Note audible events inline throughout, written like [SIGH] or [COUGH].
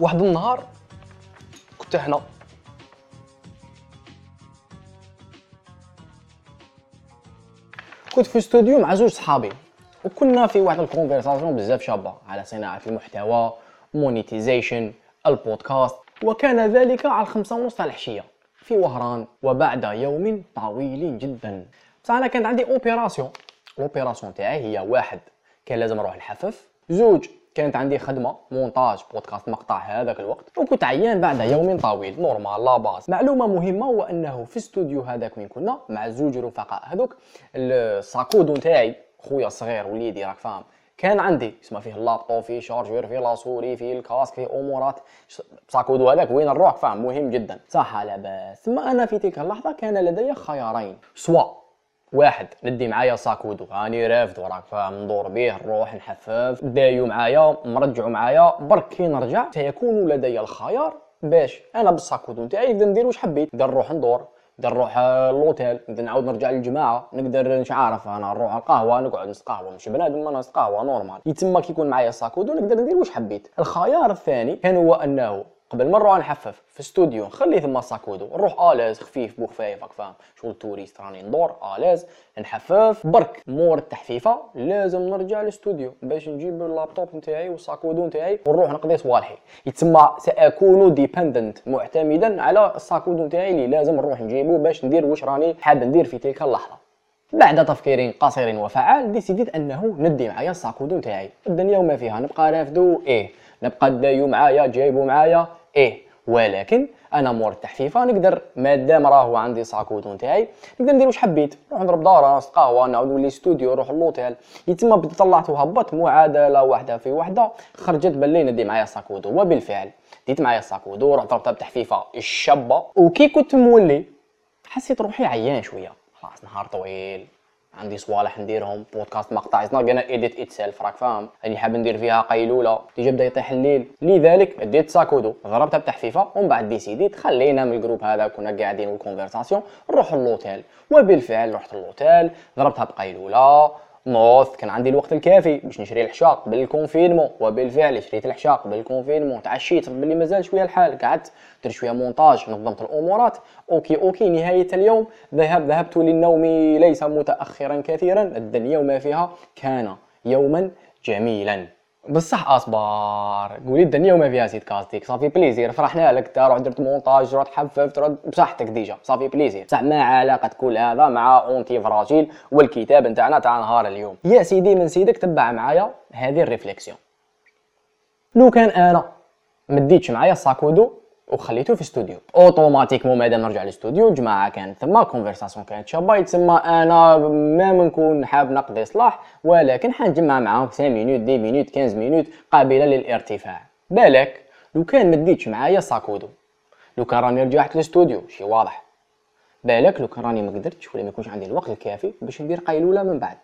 واحد النهار كنت هنا. كنت في استوديو مع زوج صحابي وكنا في واحد ال conversation بزاف شابة على صناعة المحتوى monetization البودكاست وكان ذلك على الخمسة ونص تاع العشية في وهران وبعد يوم طويل جدا. بصح أنا كانت عندي opération ال opération تاعي هي واحد كان لازم نروح نحفف زوج كانت عندي خدمة مونتاج بودكاست مقطع هذاك الوقت وكنت عيان بعد يوم طويل normal لا باس. معلومة مهمة هو أنه في استوديو هذاك وين كنا مع زوج رفقاء هذوك ال sac à dos نتاعي خويا الصغير وليدي راك فاهم كان عندي اسمه فيه اللابتوب فيه chargeur فيه la souris فيه ال casque فيه أمورات sac à dos هذاك وين نروح فاهم مهم جدا. صح لاباس ثم أنا في تلك اللحظة كان لدي خيارين سواء واحد ندي معايا sac à dos. راني رافد وراك فاهم؟ ندور به نروح نحفف. دايو معايا مرجعو معايا. برك كي نرجع. سيكون لدي الخيار. باش أنا بال sac à dos نتاعي نقدر ندير واش حبيت. نقدر نروح ندور نقدر نروح l'hôtel نقدر نعاود نرجع للجماعة. نقدر مش عارف أنا نروح القهوه نقعد نتقهوى مش بنادم أنا نتقهوى normal يتما كي يكون معايا sac à dos نقدر ندير واش حبيت. الخيار الثاني كان هو أنه قبل ما نروح نحفف في استوديو نخلي ثم sac à dos نروح à l'aise خفيف بوخفايف راك فاهم؟ شغل touriste راني ندور à l'aise نحفف. برك مور التحفيفة. لازم نرجع للاستوديو. باش نجيب اللابتوب نتاعي وال sac à dos نتاعي ونروح نقضي صوالحي يتسمى سأكون dépendant معتمدا على ال sac à dos نتاعي اللي لازم نروح نجيبو باش ندير واش راني حاب ندير في تلك اللحظة. بعد تفكير قصير وفعال ديسيديت أنه ندي معايا ال sac à dos نتاعي. الدنيا وما فيها نبقى رافدو. إيه نبقى دايو معايا جايبو معايا. إيه. ولكن أنا مور التحفيفه نقدر مادام راهو عندي sac à dos نتاعي نقدر ندير واش حبيت. نروح نضرب دار نص قهوه نعاود نولي استوديو نروح l'hôtel بديت طلعت وهبط معادلة واحدة في واحدة. خرجت باللي ندي معايا sac à dos وبالفعل ديت معايا sac à dos رحت ضربتها بتحفيفة الشابة. وكي كنت مولي حسيت روحي عيان شوية. خلاص نهار طويل. عندي صوالح نديرهم. بودكاست مقطع. it's not gonna edit itself راك فاهم؟ راني حاب ندير فيها قيلولة. تيجي بدا يطيح الليل. لذلك ديت sac à dos. ضربتها بتحفيفة. ومن بعد ديسيديت خلينا من ال groupe هذا كنا قاعدين وال conversation نروح ل l'hôtel وبالفعل رحت ل l'hôtel ضربتها بقيلولة. نضت كان عندي الوقت الكافي باش نشري الحشاق convenablement وبالفعل شريت الحشاق convenablement تعشيت باللي مازال شوية الحال قعدت درت شوية مونتاج نظمت الأمورات OK OK نهاية اليوم ذهب ذهبت للنوم ليس متاخرا كثيرا الدنيا وما فيها كان يوما جميلا. بصح أصبر. قولي الدنيا وما فيها c'est fantastique. ça fait plaisir فرحنا لك تا رحت درت مونتاج رحت حففت رحت بصحتك déjà. ça fait plaisir بصح ما علاقة كل هذا مع antifragile والكتاب نتاعنا تاع نهار اليوم. يا سيدي من سيدك تبع معايا هذه ال réflexion. لو كان أنا مديتش معايا ال sac à dos وخليته في استوديو automatiquement مادام نرجع للاستوديو الجماعه كانت ثما conversation كانت شابه يتسمى أنا ما نكون حاب نقضي صوالح ولكن حنجمع معاهم 5 minutes 10 minutes 15 minutes قابلة للارتفاع. بالك لو كان مديتش معايا sac à dos. لو كان راني رجعت للاستوديو شي واضح. بالك لو كان راني ما قدرتش ولا ما يكونش عندي الوقت الكافي باش ندير قيلوله من بعد.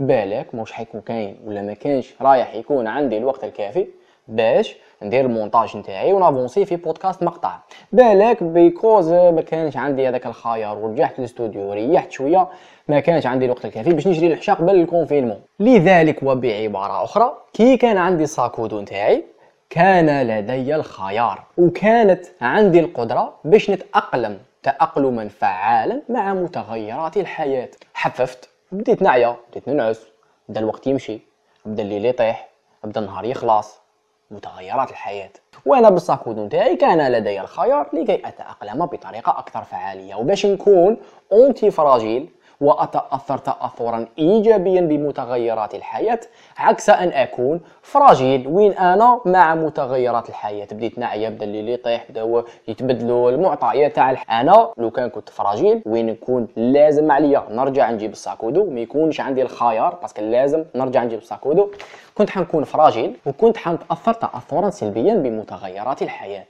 بالك موش حيكون كاين ولا ما كانش رايح يكون عندي الوقت الكافي باش ندير المونتاج نتاعي ون avancer في بودكاست مقطع. بالك because ما كانش عندي هذاك الخيار. ورجعت للاستوديو وريحت شوية ما كانش عندي الوقت الكافي باش نشري الحشاق convenablement لذلك وبعبارة أخرى كي كان عندي sac à dos نتاعي كان لدي الخيار. وكانت عندي القدرة باش نتأقلم تأقلما فعالا مع متغيرات الحياة. حففت بديت نعيا بديت ننعس بدأ الوقت يمشي بدأ الليل يطيح بدأ النهار يخلص. متغيرات الحياة. وأنا بال sac à dos نتاعي كان لدي الخيار لكي أتأقلم بطريقة أكثر فعالية. وباش نكون antifragile وأتأثر تأثرا إيجابيا بمتغيرات الحياة عكس أن أكون fragile. وين أنا؟ مع متغيرات الحياة. بديت نعيا بدا الليل يطيح بداو يتبدلوا المعطيات تاع أنا لو كان كنت fragile وين نكون لازم عليا نرجع نجيب ال sac à dos. ما يكونش عندي الخيار parce que لازم نرجع نجيب ال sac à dos. كنت حنكون fragile وكنت حنتأثر تأثرا سلبيا بمتغيرات الحياة.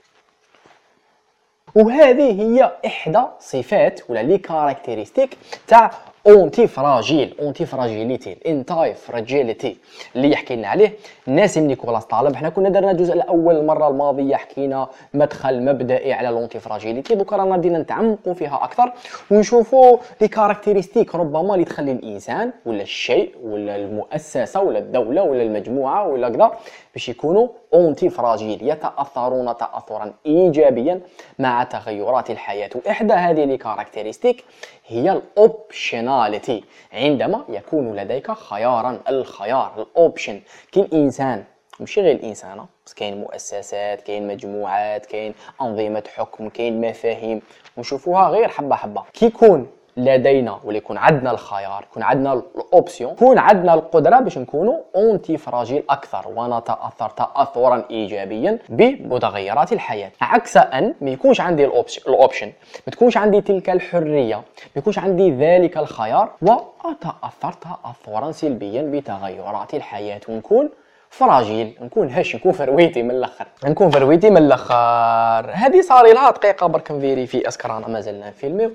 وهذه هي إحدى صفات ولا les caractéristiques تاع antifragile antifragilité ال antifragility اللي يحكي لنا عليه ناسم نيكولاس طالب حنا كنا درنا الجزء الأول المره الماضيه حكينا مدخل مبدئي على l'antifragilité دوكا رانا بدينا نتعمقوا فيها أكثر ونشوفوا les caractéristiques ربما اللي تخلي الانسان ولا الشيء ولا المؤسسه ولا الدولة ولا المجموعه ولا كذا باش يكونوا antifragile يتاثرون تاثرا ايجابيا مع تغيرات الحياة واحدى هذه les caractéristiques هي ال optionality عندما يكون لديك خيارا الخيار ال option كي الانسان ماشي غير الانسان بس كاين مؤسسات كاين مجموعات كاين أنظمة حكم كاين مفاهيم. ونشوفوها غير حبة حبة. كي يكون لدينا ولا يكون عندنا الخيار يكون عندنا ال option يكون عندنا القدرة باش نكونوا antifragile أكثر ونتأثر تاثرا ايجابيا بمتغيرات الحياة. عكس أن ما يكونش عندي ال option ما تكونش عندي تلك الحرية ما يكونش عندي ذلك الخيار وأتأثر تاثرا سلبيا بتغيرات الحياة. ونكون fragile نكون هش نكون فرويتي من الأخر. نكون فرويتي من الأخر. هذه صار لها دقيقة برك ن vérifier est-ce que رانا مازلنا filmer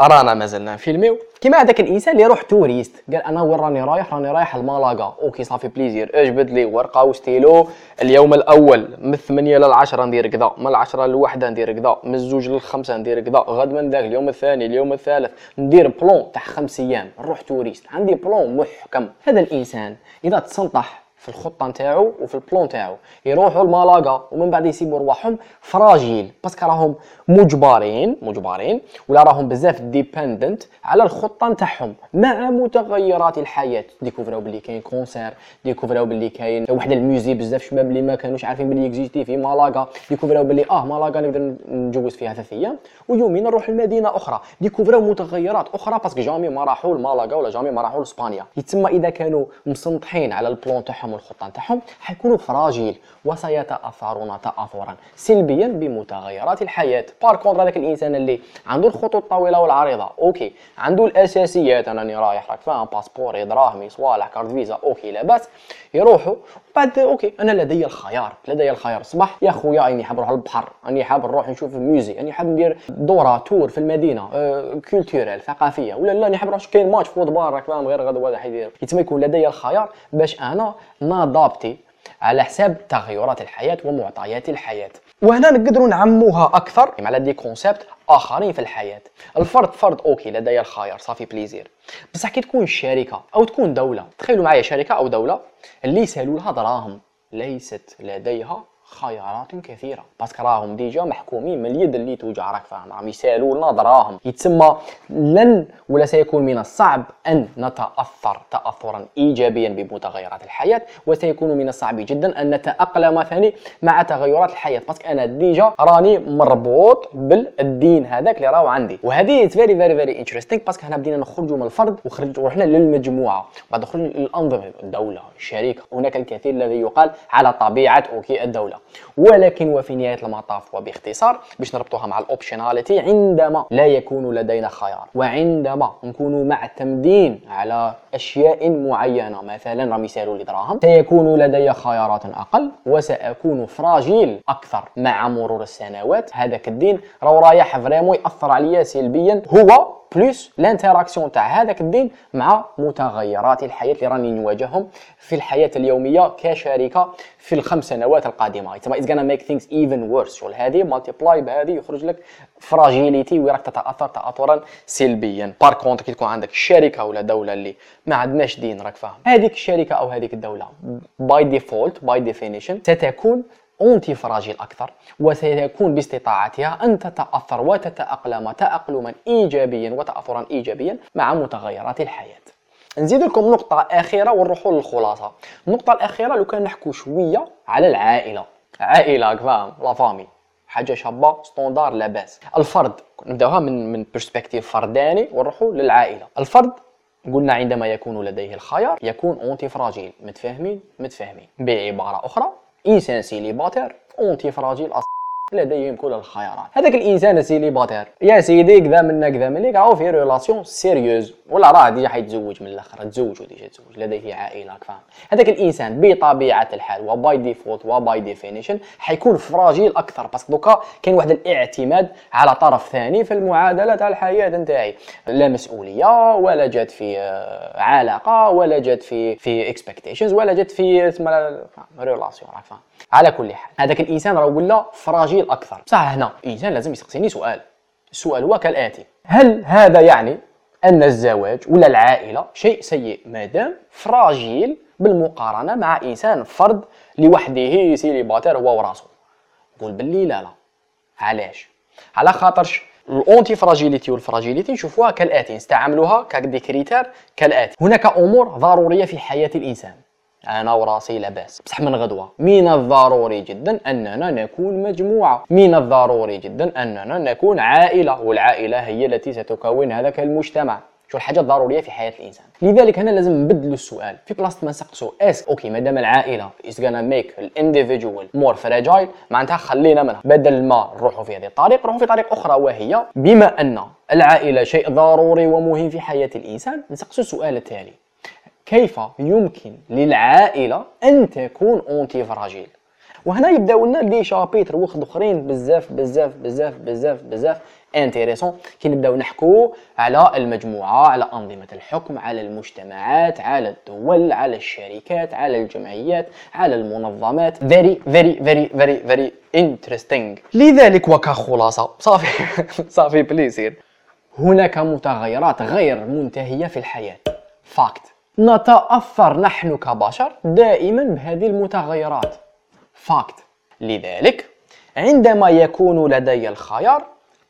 رانا مازلنا ن filmer و كيما هذاك الإنسان اللي يروح touriste. قال أنا وين راني رايح؟ راني رايح لمالاغا OK ça fait plaisir. اجبد لي؟ ورقة وستيلو. اليوم الأول من 8 ل 10 ندير كذا. من 10 للوحده ندير كذا. من الزوج للخمسه ندير كذا. غد من ذاك اليوم الثاني اليوم الثالث. ندير plan تاع خمس أيام. نروح touriste. عندي plan محكم. هذا الإنسان إذا تسنطح في الخطة نتاعو وفي ال plan نتاعو. يروحوا لمالاغا ومن بعد يسيبوا رواحهم fragile parce que راهم مجبرين مجبرين ولا راهم بزاف dependent على الخطة نتاعهم. مع متغيرات الحياة. découvr او باللي كاين concert découvr او باللي كاين واحد ال musée بزاف شباب اللي ما كانوش عارفين باللي existe في مالاغا. découvr او باللي آه مالاغا نقدر نجوز فيها ثلاث أيام ويومين نروح لمدينة أخرى. découvr او متغيرات أخرى parce que jamais ما راحوا لمالاغا ولا jamais ما راحوا لإسبانيا. يتسمى إذا كانوا مسنطحين على ال plan تاعهم والخطه نتاعهم حيكونوا fragile وسيتأثرون تاثرا سلبيا بمتغيرات الحياة. par contre هذاك الإنسان اللي عنده الخطوط الطويلة والعريضة OK. عنده الأساسيات انني رايح راك فاهم passeport ي دراهمي صوالح carte Visa OK لاباس يروحوا بعد OK أنا لدي الخيار لدي الخيار. صباح يا خويا راني حاب نروح للبحر راني حاب نروح نشوف musée راني حاب ندير دورة tour في المدينة أه culturelle ثقافية. ولا لا راني حاب نروح كاين match football راك فاهم غير غدوه واحد يدير يتم يكون لدي الخيار باش أنا ن adapter على حساب تغيرات الحياة ومعطيات الحياة. وهنا نقدروا نعمقوها أكثر. على des concepts آخرين في الحياة. الفرد فرد OK لدي الخيار ça fait plaisir بصح كي تكون شركة أو تكون دولة تخيلوا معايا شركة أو دولة اللي يسألوا لها دراهم ليست لديها خيارات كثيرة. parce que راهم déjà محكومين من اليد اللي توجع راك فاهم. راهم يسألوا دراهم يتسمى لن ولا سيكون من الصعب أن نتأثر تاثرا ايجابيا بمتغيرات الحياة وسيكون من الصعب جدا أن نتأقلم ثاني مع تغيرات الحياة. parce que أنا déjà راني مربوط بالدين هذاك اللي راهو عندي. وهذه very very very interesting parce que هنا بدينا نخرجوا من الفرد ورحنا للمجموعة. بعد خرجنا للأنظمة الدولة الشركة هناك الكثير الذي يقال على طبيعة okay الدولة. ولكن وفي نهاية المطاف وباختصار باش نربطوها مع ال optionality عندما لا يكون لدينا خيار وعندما نكون معتمدين على أشياء معينة مثلا راهم يسالوا لي دراهم سيكون لدي خيارات أقل وسأكون fragile أكثر مع مرور السنوات. هذاك الدين راه رايح vraiment ياثر عليا سلبيا هو plus l'interaction تاع هذاك الدين مع متغيرات الحياة اللي راني نواجههم في الحياة اليوميه كشركه في الخمس سنوات القادمه تسمى it's make things even worse شغل هذه multiply بهذه يخرج لك fragilité وراك تتاثر تاثرا سلبيا. par contre كي تكون عندك شركة ولا دولة اللي ما عندناش دين راك فاهم. هذيك الشركة أو هذيك الدولة by default by definition ستكون antifragile أكثر وسيكون باستطاعتها أن تتأثر وتتأقلم تأقلما إيجابيا وتأثرا إيجابيا مع متغيرات الحياة. نزيد لكم نقطة أخيرة ونروحوا للخلاصة. النقطة الأخيرة لو كان نحكوا شوية على العائلة. عائلة فاهم la famille. حاجة شابة standard لاباس الفرد نبداوها من من perspective فرداني ونروحوا للعائلة. الفرد قلنا عندما يكون لديه الخيار يكون antifragile متفاهمين؟ متفاهمين. بعبارة أخرى إنسان célibataire antifragile لديهم كل الخيارات. هذاك الإنسان ال célibataire يا سيدي كذا منا كذا مليك راهو في relation sérieuse ولا راه déjà حيتزوج من الآخر تزوج و déjà تزوج لديه عائلة فاهم هذاك الإنسان بطبيعة الحال و by default و by definition حيكون fragile أكثر. parce que دوكا كاين واحد الاعتماد على طرف ثاني في المعادلة تاع الحياة نتاعي. لا مسؤولية ولا جات في آه، علاقة ولا جات في في expectations ولا جات في relation راك فاهم. على كل حال هذاك الإنسان راه ولا fragile أكثر. بصح هنا الإنسان لازم يسقسيني سؤال. السؤال هو كالآتي. هل هذا يعني أن الزواج ولا العائلة شيء سيء؟ مادام fragile بالمقارنة مع إنسان فرد لوحده célibataire هو وراسو نقول باللي لا لا. علاش؟ على خاطرش ال antifragilité وال fragilité نشوفوها كالآتي نستعملوها ك des critères كالآتي. هناك أمور ضرورية في حياة الإنسان. أنا وراسي لاباس. بصح من غدوة. من الضروري جدا أننا نكون مجموعة. من الضروري جدا أننا نكون عائلة والعائلة هي التي ستكون هذاك المجتمع. شو الحاجة الضرورية في حياة الإنسان؟ لذلك هنا لازم نبدل السؤال. في بلاصة ما نسقسو it's okay مادام العائلة is gonna make ال individual more fragile معناتها خلينا منها. بدل ما نروحوا في هذه الطريق نروحوا في طريق أخرى وهي بما أن العائلة شيء ضروري ومهم في حياة الإنسان نسقسو السؤال التالي. كيف يمكن للعائلة أن تكون antifragile وهنا يبداو لنا les chapitres واحد أخرين بزاف بزاف بزاف بزاف بزاف intéressants كي نبداو نحكو على المجموعة على أنظمة الحكم على المجتمعات على الدول على الشركات على الجمعيات على المنظمات. Very very very very very interesting. لذلك وكخلاصه ça fait. [LAUGHS] ça fait plaisir هناك متغيرات غير منتهية في الحياة. fact نتأثر نحن كبشر دائما بهذه المتغيرات. fact لذلك عندما يكون لدي الخيار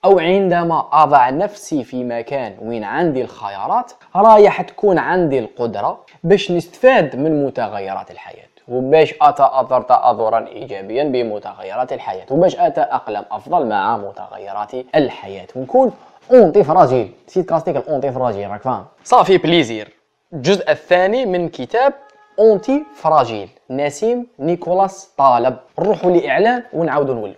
أو عندما أضع نفسي في مكان وين عندي الخيارات رايح تكون عندي القدرة باش نستفاد من متغيرات الحياة وباش أتأثر تاثرا ايجابيا بمتغيرات الحياة وباش أتأقلم أفضل مع متغيرات الحياة. ونكون antifragile. سيت كاستيك ال antifragile راك فاهم؟ ça fait plaisir الجزء الثاني من كتاب antifragile. نسيم نيكولاس طالب. نروحوا لإعلان ونعاودوا نولوا.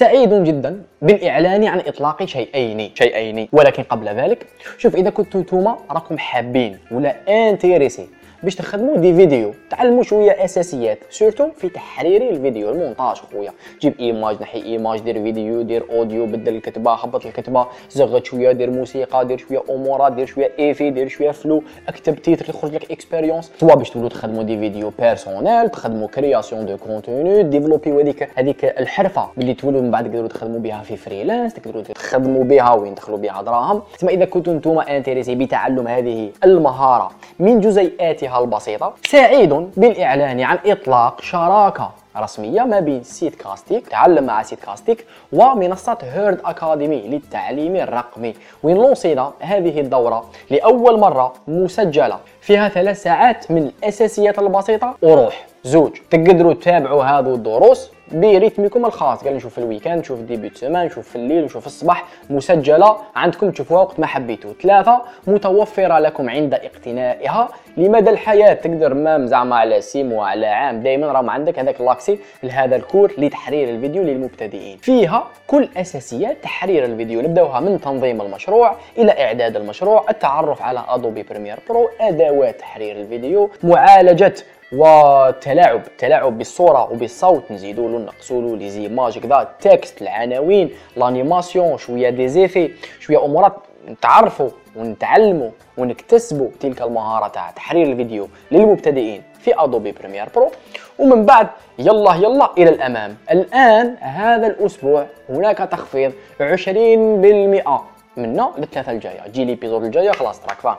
سعيد جدا بالإعلان عن إطلاق شيئين شيئين. ولكن قبل ذلك شوف إذا كنتم نتوما راكم حابين ولا intéressés باش تخدموا des vidéos. تعلموا شوية أساسيات surtout في تحرير الفيديو المونتاج خويا. جيب image نحي image دير فيديو دير audio بدل الكتبة هبط الكتبة زغط شوية دير موسيقى دير شوية امورات دير شوية ايفي دير شوية flou اكتب titre يخرج لك expérience soit باش تولوا تخدموا des vidéos personnelles تخدموا création de contenu développer هذيك هذيك الحرفة اللي تولوا من بعد تقدروا تخدموا بها في freelance تقدروا تخدموا بها وين تدخلوا بها دراهم. ثم إذا كنتم نتوما intéressés بتعلم هذه المهارة من جزيئاتها البسيطة. سعيد بالإعلان عن إطلاق شراكة رسمية ما بين سيت كاستيك تعلم مع سيت كاستيك ومنصة هيرد أكاديمي للتعليم الرقمي. وين لونسينا هذه الدورة لأول مرة مسجلة فيها ثلاث ساعات من الأساسيات البسيطة وروح زوج تقدروا تتابعوا هذو الدروس؟ ب rythme كم الخاص. قال نشوف في ال week-end نشوف début semaine نشوف في الليل نشوف في الصباح. مسجلة عندكم تشوفوها وقت ما حبيتوا ثلاثة متوفرة لكم عند اقتنائها. لمدى الحياة تقدر même زعما على سيم وعلى عام. دائما راهم عندك هذاك l'accès لهذا ال cours لتحرير الفيديو للمبتدئين. فيها كل اساسيات تحرير الفيديو. نبدأوها من تنظيم المشروع إلى إعداد المشروع التعرف على Adobe Premiere Pro ادوات تحرير الفيديو معالجة والتلاعب التلاعب بالصورة وبالصوت. نزيدوا له نقصوا له les images كذا texte العناوين l'animation شوية des effets شوية أمورات نتعرفوا ونتعلموا ونكتسبوا تلك المهارة تاع تحرير الفيديو للمبتدئين في Adobe Premiere Pro ومن بعد يلا يلا إلى الأمام. الآن هذا الأسبوع هناك تخفيض 20% منا للثلاثة الجاية. تجي l'épisode الجاية. خلاص راك فاهم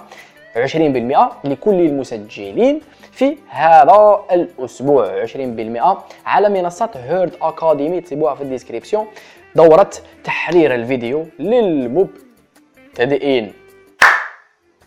20% لكل المسجلين في هذا الأسبوع. 20% على منصة هيرد أكاديمي تسيبوها في الديسكريبسيون. دوره تحرير الفيديو للمبتدئين.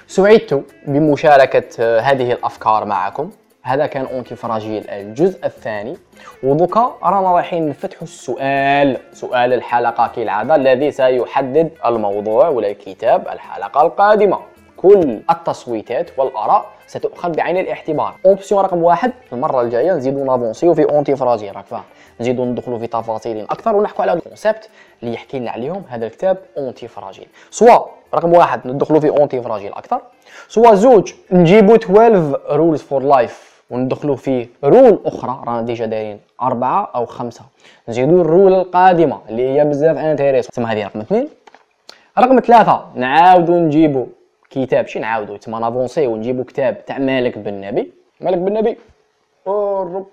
سعدت بمشاركة هذه الأفكار معكم. هذا كان أونتي فراجيل الجزء الثاني. ودوكا رانا رايحين نفتحوا السؤال. سؤال الحلقة كالعادة الذي سيحدد الموضوع ولا الكتاب الحلقة القادمة. كل التصويتات والآراء ستؤخذ بعين الاعتبار. option رقم واحد المرة الجاية نزيدو ن avancer و في Antifragile راك فاهم. نزيدو ندخلوا في تفاصيل أكثر ونحكوا على ال concept اللي يحكي لنا عليهم هذا الكتاب Antifragile soit رقم واحد ندخلوا في Antifragile أكثر soit زوج نجيبوا 12 Rules for Life وندخلوا في rule أخرى رانا déjà دايرين أربعة أو خمسة. نزيدوا ال rule القادمة اللي هي بزاف intéressante تسمى هذه رقم اثنين. رقم ثلاثة نعاودو نجيبو كتاب شي نعاودو تما ن avancer ونجيبو كتاب تاع مالك بن نبي. مالك بن نبي. الرب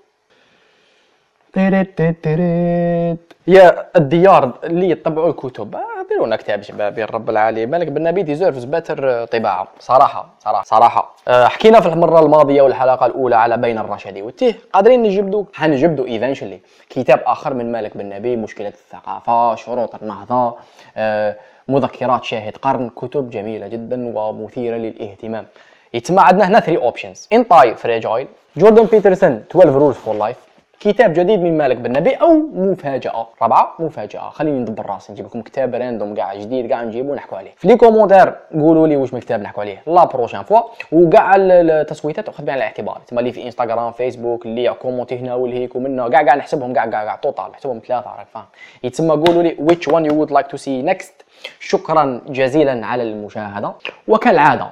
يا الديار اللي يطبعوا الكتب. آه، ديروا لنا كتاب شبابي الرب العالي. مالك بن نبي deserves better طباعة. صراحة صراحة صراحة. أه حكينا في المرة الماضية والحلقة الأولى على بين الرشاد والتيه. قادرين نجبدو؟ حنجبدو eventually كتاب آخر من مالك بن نبي مشكلة الثقافة شروط النهضة. أه مذكرات شاهد قرن كتب جميلة جدا ومثيرة للاهتمام. يتم عندنا هنا 3 options Antifragile جوردن بيترسون 12 Rules for Life كتاب جديد من مالك بن نبي أو مفاجأة. رابعة مفاجأة. خليني ندبر راسي نجيب لكم كتاب random كاع جديد كاع نجيبو نحكوا عليه. في les commentaires قولوا لي واش من كتاب نحكوا عليه. la prochaine fois وكاع التصويتات تاخذ بعين الاعتبار. تما اللي في انستغرام فيسبوك اللي commenté هنا والهيك ومنا. كاع كاع نحسبهم كاع كاع كاع total نحسبهم ثلاثة راك فاهم؟ يتسمى قولوا لي which one you would like to see next. شكرا جزيلا على المشاهدة. وكالعادة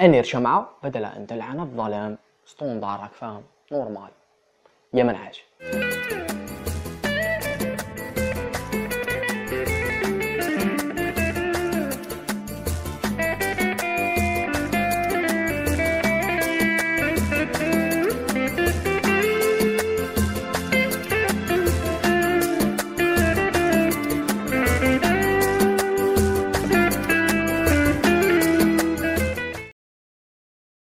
انير شمعه بدل ان تلعن الظلام. standard راك فاهم normal. يا منعاش